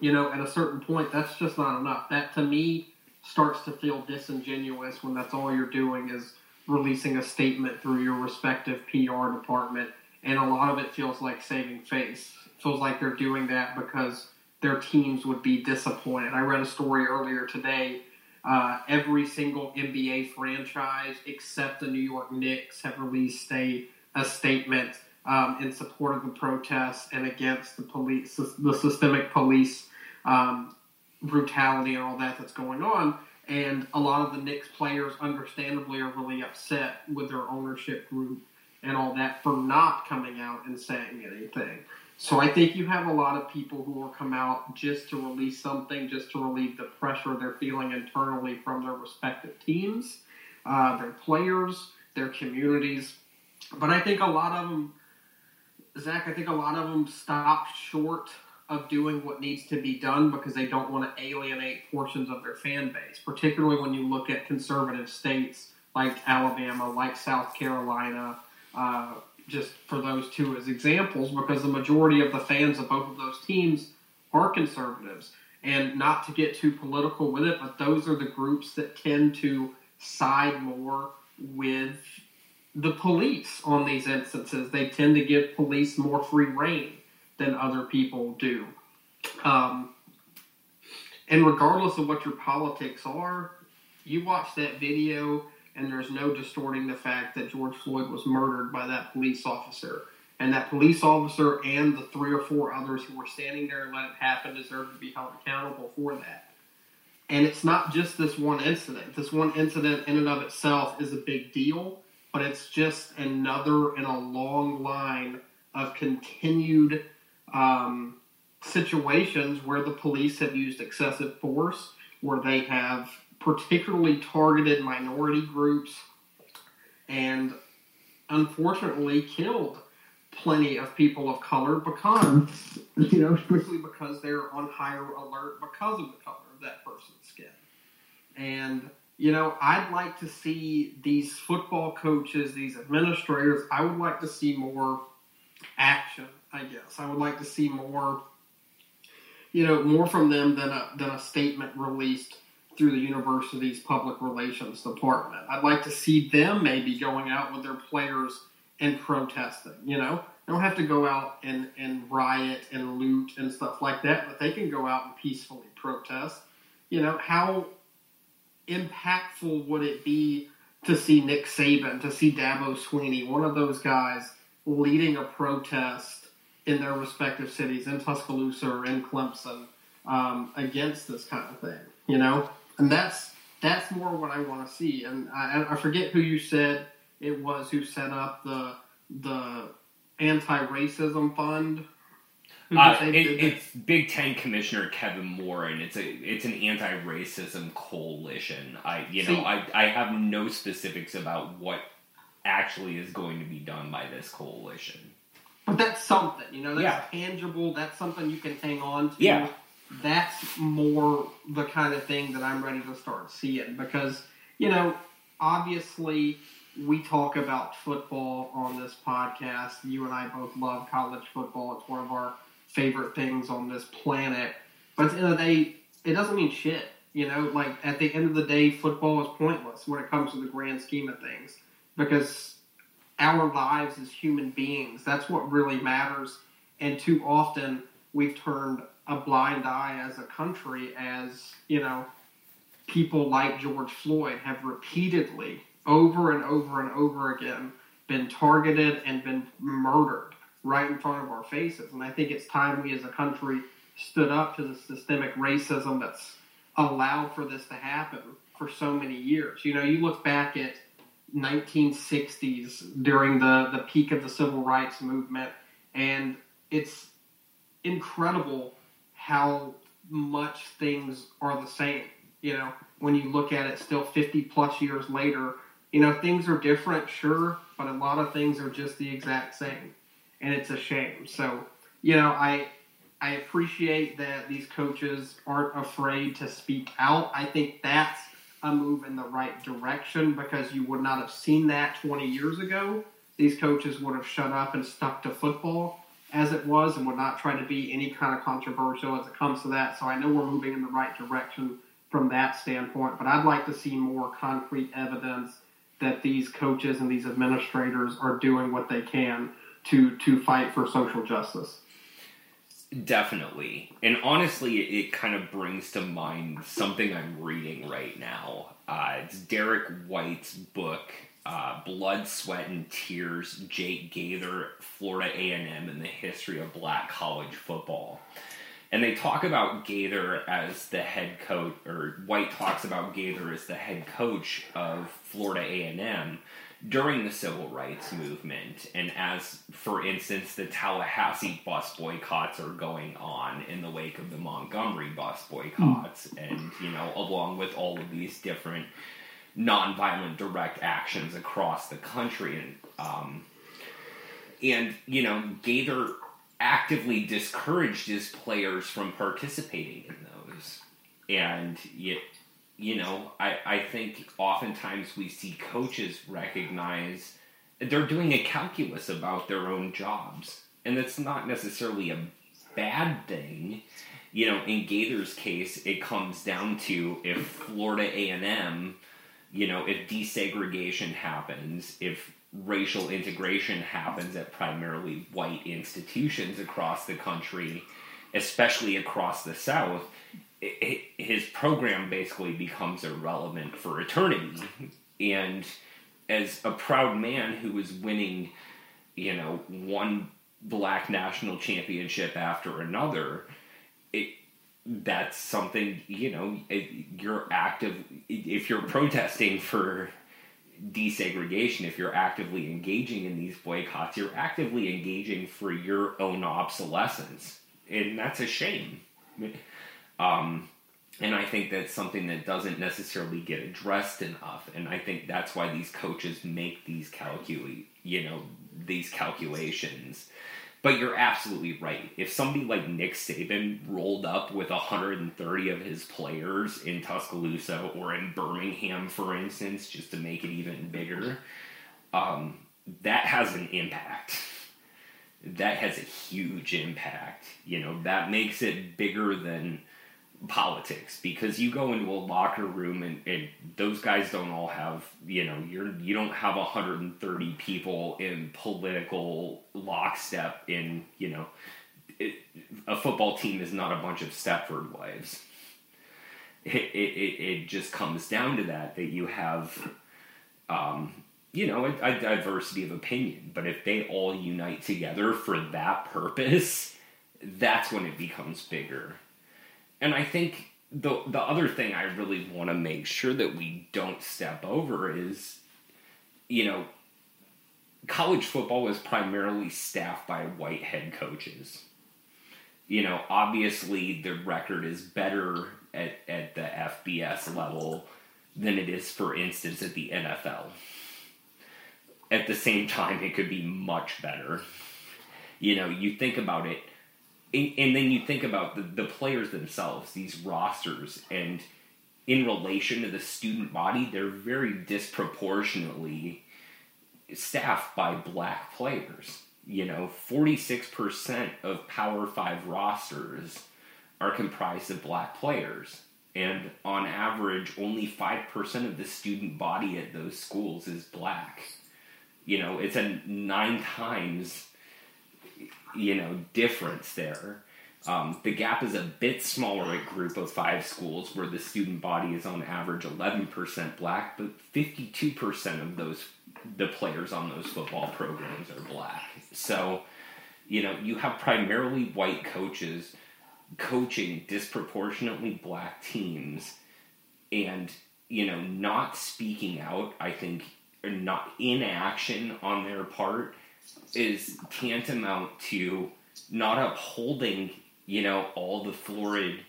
Speaker 3: you know, at a certain point, that's just not enough. That to me starts to feel disingenuous when that's all you're doing is releasing a statement through your respective PR department, and a lot of it feels like saving face. It feels like they're doing that because their teams would be disappointed. I read a story earlier today. Uh, every single NBA franchise except the New York Knicks have released a, a statement um, in support of the protests and against the police, the systemic police um, brutality and all that that's going on. And a lot of the Knicks players, understandably, are really upset with their ownership group and all that for not coming out and saying anything. So I think you have a lot of people who will come out just to release something, just to relieve the pressure they're feeling internally from their respective teams, uh, their players, their communities. But I think a lot of them, Zach, I think a lot of them stop short of doing what needs to be done because they don't want to alienate portions of their fan base, particularly when you look at conservative states like Alabama, like South Carolina. Uh, just for those two as examples because the majority of the fans of both of those teams are conservatives. And not to get too political with it, but those are the groups that tend to side more with the police on these instances. They tend to give police more free reign than other people do. Um, and regardless of what your politics are, you watch that video and there's no distorting the fact that George Floyd was murdered by that police officer. And that police officer and the three or four others who were standing there and let it happen deserve to be held accountable for that. And it's not just this one incident. This one incident in and of itself is a big deal, but it's just another in a long line of continued um, situations where the police have used excessive force, where they have particularly targeted minority groups and unfortunately killed plenty of people of color because, you know, strictly because they're on higher alert because of the color of that person's skin. And, you know, I'd like to see these football coaches, these administrators, I would like to see more action, I guess. I would like to see more, you know, more from them than a, than a statement released through the university's public relations department. I'd like to see them maybe going out with their players and protesting. You know, they don't have to go out and, and riot and loot and stuff like that, but they can go out and peacefully protest. You know, how impactful would it be to see Nick Saban, to see Dabo Swinney, one of those guys, leading a protest in their respective cities, in Tuscaloosa or in Clemson, um, against this kind of thing? You know, and that's that's more what I want to see. And I, I forget who you said it was who set up the the anti-racism fund.
Speaker 2: Uh, it, it's Big Ten Commissioner Kevin Moore, and it's a it's an anti-racism coalition. I you know See, I I have no specifics about what actually is going to be done by this coalition.
Speaker 3: But that's something, you know, that's yeah. tangible. That's something you can hang on to.
Speaker 2: Yeah
Speaker 3: that's more the kind of thing that I'm ready to start seeing because, you know, obviously we talk about football on this podcast. You and I both love college football. It's one of our favorite things on this planet. But at the end of the day, it doesn't mean shit. You know, like at the end of the day, football is pointless when it comes to the grand scheme of things because our lives as human beings, that's what really matters. And too often we've turned a blind eye as a country as, you know, people like George Floyd have repeatedly, over and over and over again, been targeted and been murdered right in front of our faces. And I think it's time we as a country stood up to the systemic racism that's allowed for this to happen for so many years. You know, you look back at 1960s during the, the peak of the civil rights movement, and it's incredible how much things are the same. You know, when you look at it still 50 plus years later, you know, things are different, sure, but a lot of things are just the exact same. And it's a shame. So, you know, I I appreciate that these coaches aren't afraid to speak out. I think that's a move in the right direction because you would not have seen that 20 years ago. These coaches would have shut up and stuck to football as it was and would not try to be any kind of controversial as it comes to that. So I know we're moving in the right direction from that standpoint, but I'd like to see more concrete evidence that these coaches and these administrators are doing what they can to to fight for social justice.
Speaker 2: Definitely. And honestly, it, it kind of brings to mind something I'm reading right now. Uh, it's Derek White's book, uh, Blood, Sweat, and Tears, Jake Gaither, Florida A&M, and the History of Black College Football. And they talk about Gaither as the head coach, or White talks about Gaither as the head coach of Florida A&M during the civil rights movement and as for instance the tallahassee bus boycotts are going on in the wake of the montgomery bus boycotts mm. and you know along with all of these different nonviolent direct actions across the country and um, and you know Gaither actively discouraged his players from participating in those and yet you know, I, I think oftentimes we see coaches recognize they're doing a calculus about their own jobs. And that's not necessarily a bad thing. You know, in Gaither's case, it comes down to if Florida A&M, you know, if desegregation happens, if racial integration happens at primarily white institutions across the country, especially across the South, his program basically becomes irrelevant for eternity. And as a proud man who was winning, you know, one black national championship after another, it that's something you know you're active if you're protesting for desegregation if you're actively engaging in these boycotts you're actively engaging for your own obsolescence and that's a shame um, and I think that's something that doesn't necessarily get addressed enough. And I think that's why these coaches make these calculate, you know, these calculations. But you're absolutely right. If somebody like Nick Saban rolled up with 130 of his players in Tuscaloosa or in Birmingham, for instance, just to make it even bigger, um, that has an impact. That has a huge impact. You know, that makes it bigger than politics because you go into a locker room and, and, those guys don't all have you know you're you don't have 130 people in political lockstep in you know it, a football team is not a bunch of Stepford wives. It, it, it, just comes down to that that you have um, you know a, a diversity of opinion. But if they all unite together for that purpose that's when it becomes bigger and I think the the other thing I really want to make sure that we don't step over is, you know, college football is primarily staffed by white head coaches. You know, obviously the record is better at, at the FBS level than it is, for instance, at the NFL. At the same time, it could be much better. You know, you think about it and, then you think about the, the players themselves, these rosters, and in relation to the student body, they're very disproportionately staffed by black players. You know, 46% of Power 5 rosters are comprised of black players. And on average, only 5% of the student body at those schools is black. You know, it's a nine times you know difference there. Um, the gap is a bit smaller at Group of Five schools, where the student body is on average 11% black, but 52% of those the players on those football programs are black. So, You know, you have primarily white coaches coaching disproportionately black teams and, you know, not speaking out, I think, or not inaction on their part is tantamount to not upholding, you know, all the florid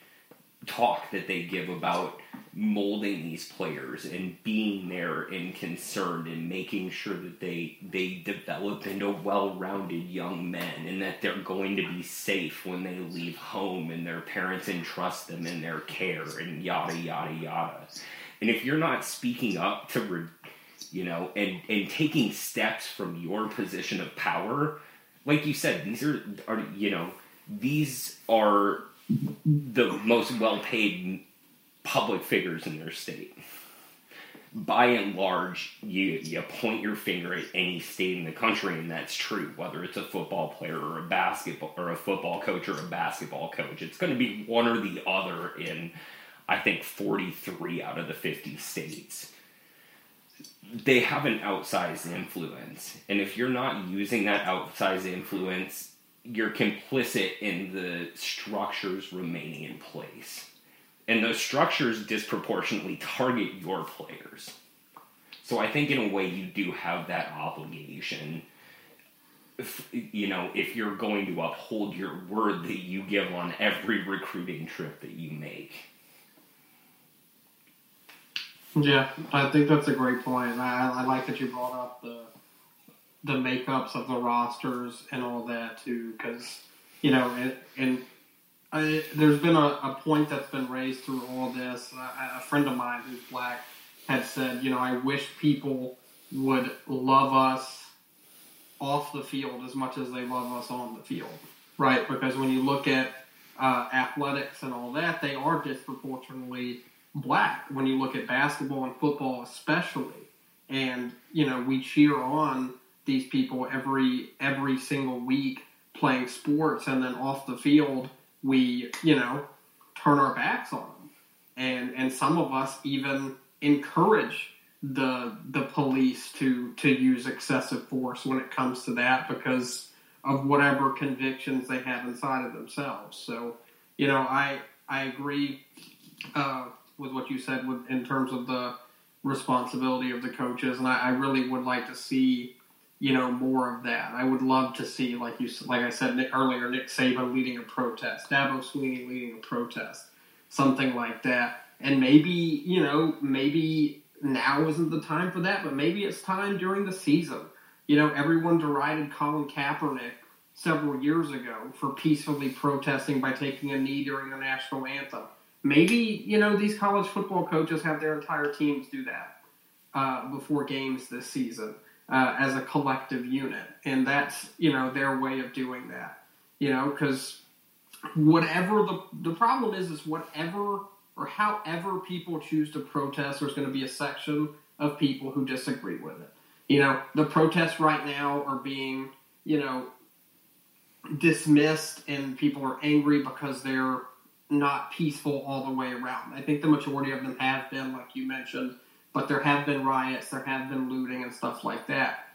Speaker 2: talk that they give about molding these players and being there and concerned and making sure that they they develop into well-rounded young men and that they're going to be safe when they leave home and their parents entrust them in their care and yada yada yada. And if you're not speaking up to re, you know and and taking steps from your position of power, like you said, these are are you know these are the most well-paid public figures in their state. By and large, you you point your finger at any state in the country, and that's true. Whether it's a football player or a basketball or a football coach or a basketball coach, it's going to be one or the other in, I think, forty three out of the fifty states. They have an outsized influence, and if you're not using that outsized influence, you're complicit in the structures remaining in place and those structures disproportionately target your players. So I think in a way you do have that obligation. If, you know, if you're going to uphold your word that you give on every recruiting trip that you make.
Speaker 3: Yeah, I think that's a great point. I, I like that you brought up the the makeups of the rosters and all that too, because you know, and, and I, there's been a, a, point that's been raised through all this. a friend of mine who's black had said, you know, I wish people would love us off the field as much as they love us on the field, right? Because when you look at uh, athletics and all that, they are disproportionately black. When you look at basketball and football, especially, and you know, we cheer on these people every every single week playing sports, and then off the field we, you know, turn our backs on them. And and some of us even encourage the the police to to use excessive force when it comes to that because of whatever convictions they have inside of themselves. So, you know, I I agree uh, with what you said with, in terms of the responsibility of the coaches, and I, I really would like to see you know, more of that. I would love to see, like you, like I said Nick, earlier, Nick Saban leading a protest, Dabo Swinney leading a protest, something like that. And maybe, you know, maybe now isn't the time for that, but maybe it's time during the season. You know, everyone derided Colin Kaepernick several years ago for peacefully protesting by taking a knee during the national anthem. Maybe, you know, these college football coaches have their entire teams do that uh, before games this season uh, as a collective unit, and that's you know their way of doing that. You know, because whatever the the problem is, is whatever or however people choose to protest, there's going to be a section of people who disagree with it. You know, the protests right now are being you know dismissed, and people are angry because they're not peaceful all the way around. I think the majority of them have been, like you mentioned, but there have been riots, there have been looting and stuff like that.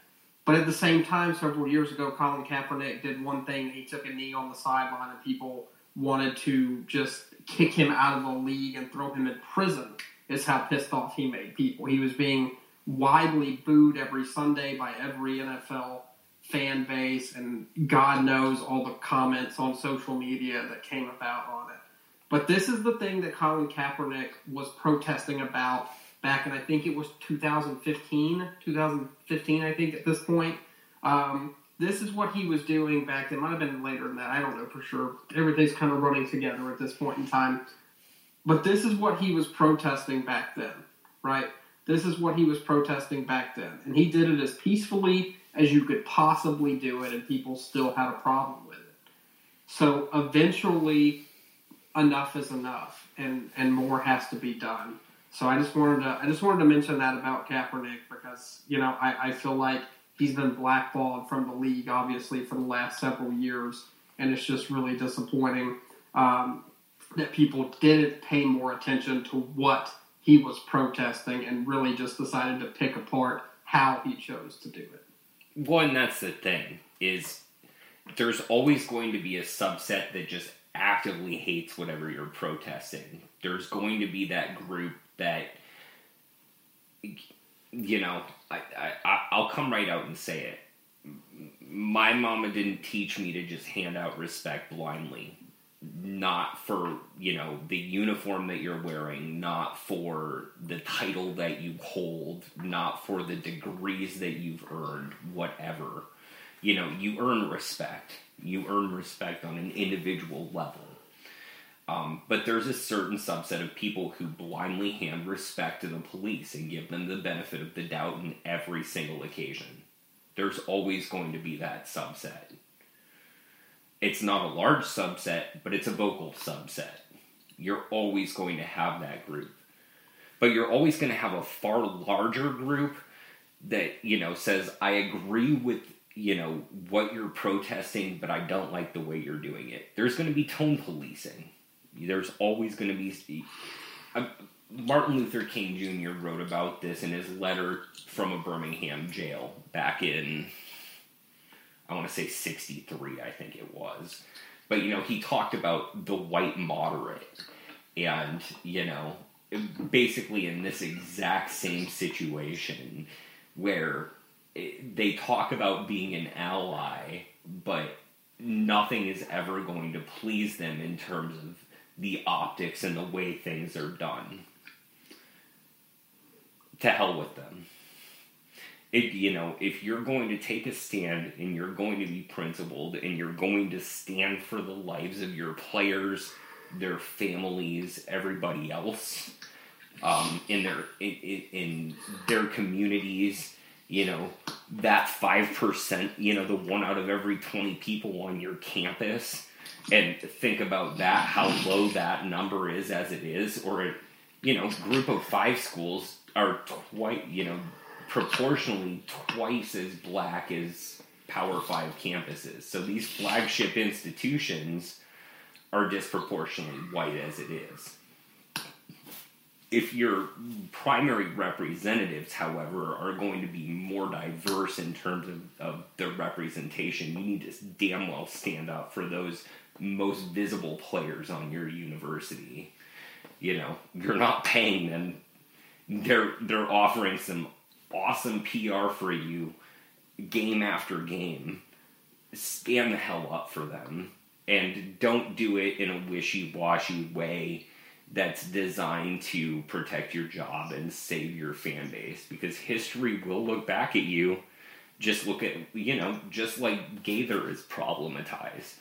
Speaker 3: But at the same time, several years ago, Colin Kaepernick did one thing. He took a knee on the sideline, and people wanted to just kick him out of the league and throw him in prison. Is how pissed off he made people. He was being widely booed every Sunday by every NFL fan base, and God knows all the comments on social media that came about on. But this is the thing that Colin Kaepernick was protesting about back in I think it was 2015, 2015 I think at this point. Um, this is what he was doing back then. Might have been later than that. I don't know for sure. Everything's kind of running together at this point in time. But this is what he was protesting back then, right? This is what he was protesting back then. And he did it as peacefully as you could possibly do it, and people still had a problem with it. So eventually, enough is enough, and, and more has to be done. So I just wanted to I just wanted to mention that about Kaepernick because you know I, I feel like he's been blackballed from the league obviously for the last several years, and it's just really disappointing um, that people didn't pay more attention to what he was protesting and really just decided to pick apart how he chose to do it.
Speaker 2: One, that's the thing is there's always going to be a subset that just actively hates whatever you're protesting. There's going to be that group that, you know, I, I, I'll come right out and say it. My mama didn't teach me to just hand out respect blindly. Not for, you know, the uniform that you're wearing, not for the title that you hold, not for the degrees that you've earned, whatever. You know, you earn respect. You earn respect on an individual level. Um, but there's a certain subset of people who blindly hand respect to the police and give them the benefit of the doubt in every single occasion. There's always going to be that subset. It's not a large subset, but it's a vocal subset. You're always going to have that group. But you're always going to have a far larger group that, you know, says, I agree with, you know, what you're protesting, but I don't like the way you're doing it. There's going to be tone policing there's always going to be. Martin Luther King Jr. wrote about this in his letter from a Birmingham jail back in, I want to say 63, I think it was. But, you know, he talked about the white moderate. And, you know, basically in this exact same situation where they talk about being an ally, but nothing is ever going to please them in terms of the optics and the way things are done. To hell with them. If you know, if you're going to take a stand and you're going to be principled and you're going to stand for the lives of your players, their families, everybody else, um, in their in, in their communities, you know, that five percent, you know, the one out of every twenty people on your campus and think about that, how low that number is as it is, or a, you know, group of five schools are twice, you know, proportionally twice as black as Power Five campuses. So these flagship institutions are disproportionately white as it is. If your primary representatives, however, are going to be more diverse in terms of, of their representation, you need to damn well stand up for those most visible players on your university. You know, you're not paying them. They're they're offering some awesome PR for you game after game. Stand the hell up for them and don't do it in a wishy-washy way that's designed to protect your job and save your fan base because history will look back at you just look at you know just like Gaither is problematized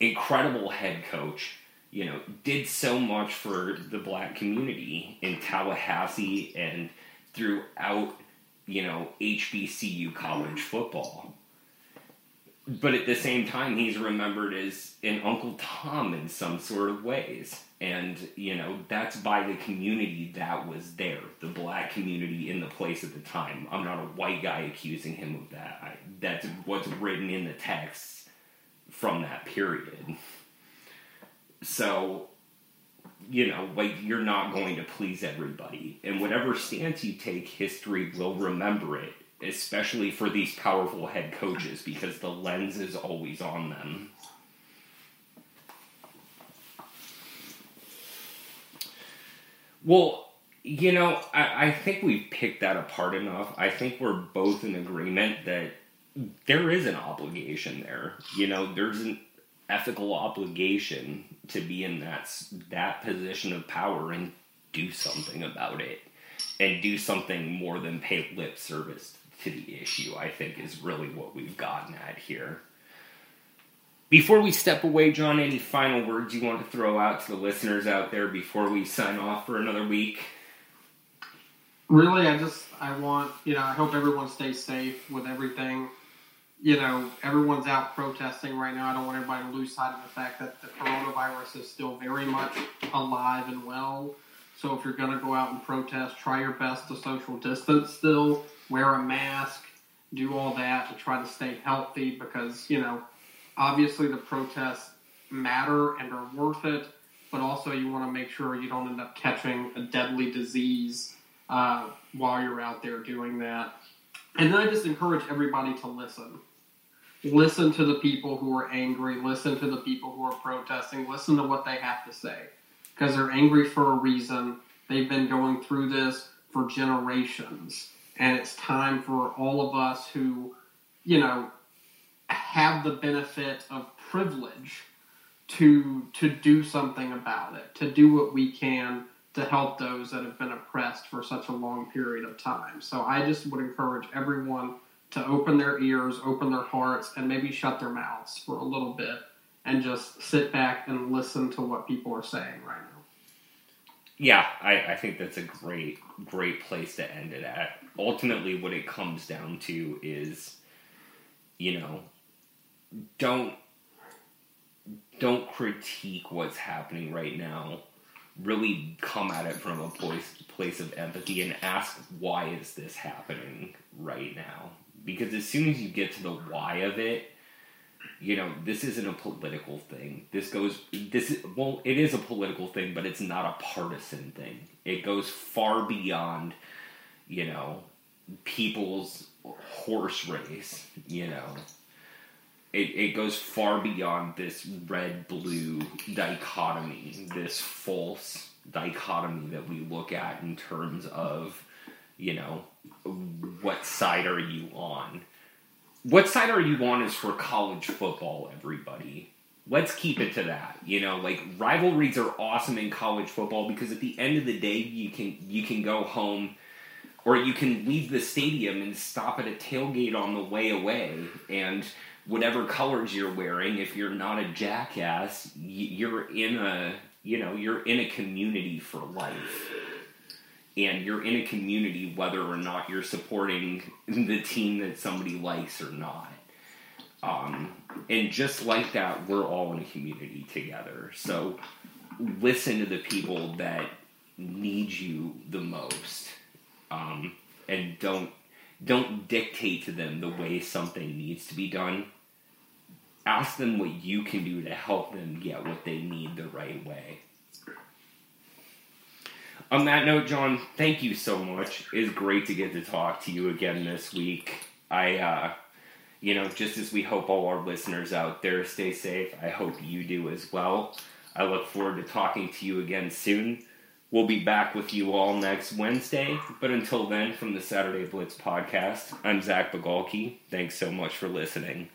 Speaker 2: incredible head coach. You know, did so much for the black community in Tallahassee and throughout, you know, HBCU college football. But at the same time, he's remembered as an Uncle Tom in some sort of ways. And, you know, that's by the community that was there, the black community in the place at the time. I'm not a white guy accusing him of that. I, that's what's written in the text from that period. So, you know, like you're not going to please everybody. And whatever stance you take, history will remember it, especially for these powerful head coaches, because the lens is always on them. Well, you know, I, I think we've picked that apart enough. I think we're both in agreement that there is an obligation there. You know, there's an ethical obligation to be in that that position of power and do something about it, and do something more than pay lip service to the issue. I think is really what we've gotten at here. Before we step away, John, any final words you want to throw out to the listeners out there before we sign off for another week?
Speaker 3: Really, I just I want you know I hope everyone stays safe with everything you know, everyone's out protesting right now. I don't want everybody to lose sight of the fact that the coronavirus is still very much alive and well. So if you're going to go out and protest, try your best to social distance still, wear a mask, do all that to try to stay healthy because, you know, obviously the protests matter and are worth it, but also you want to make sure you don't end up catching a deadly disease uh, while you're out there doing that. And then I just encourage everybody to listen listen to the people who are angry, listen to the people who are protesting, listen to what they have to say. Because they're angry for a reason. They've been going through this for generations. And it's time for all of us who, you know, have the benefit of privilege to to do something about it, to do what we can to help those that have been oppressed for such a long period of time. So I just would encourage everyone to open their ears, open their hearts, and maybe shut their mouths for a little bit and just sit back and listen to what people are saying right now.
Speaker 2: Yeah, I, I think that's a great, great place to end it at. Ultimately, what it comes down to is, you know, don't don't critique what's happening right now. Really come at it from a place place of empathy and ask why is this happening right now? Because as soon as you get to the why of it, you know, this isn't a political thing. This goes this well, it is a political thing, but it's not a partisan thing. It goes far beyond, you know, people's horse race, you know it, it goes far beyond this red blue dichotomy, this false dichotomy that we look at in terms of, you know, what side are you on? What side are you on is for college football, everybody. Let's keep it to that. You know, like rivalries are awesome in college football because at the end of the day you can you can go home or you can leave the stadium and stop at a tailgate on the way away and whatever colors you're wearing, if you're not a jackass, you're in a you know you're in a community for life, and you're in a community whether or not you're supporting the team that somebody likes or not. Um, and just like that, we're all in a community together. So listen to the people that need you the most, um, and don't don't dictate to them the way something needs to be done ask them what you can do to help them get what they need the right way. On that note, John, thank you so much. It's great to get to talk to you again this week. I, uh, you know, just as we hope all our listeners out there stay safe, I hope you do as well. I look forward to talking to you again soon. We'll be back with you all next Wednesday. But until then, from the Saturday Blitz podcast, I'm Zach Bigalke. Thanks so much for listening.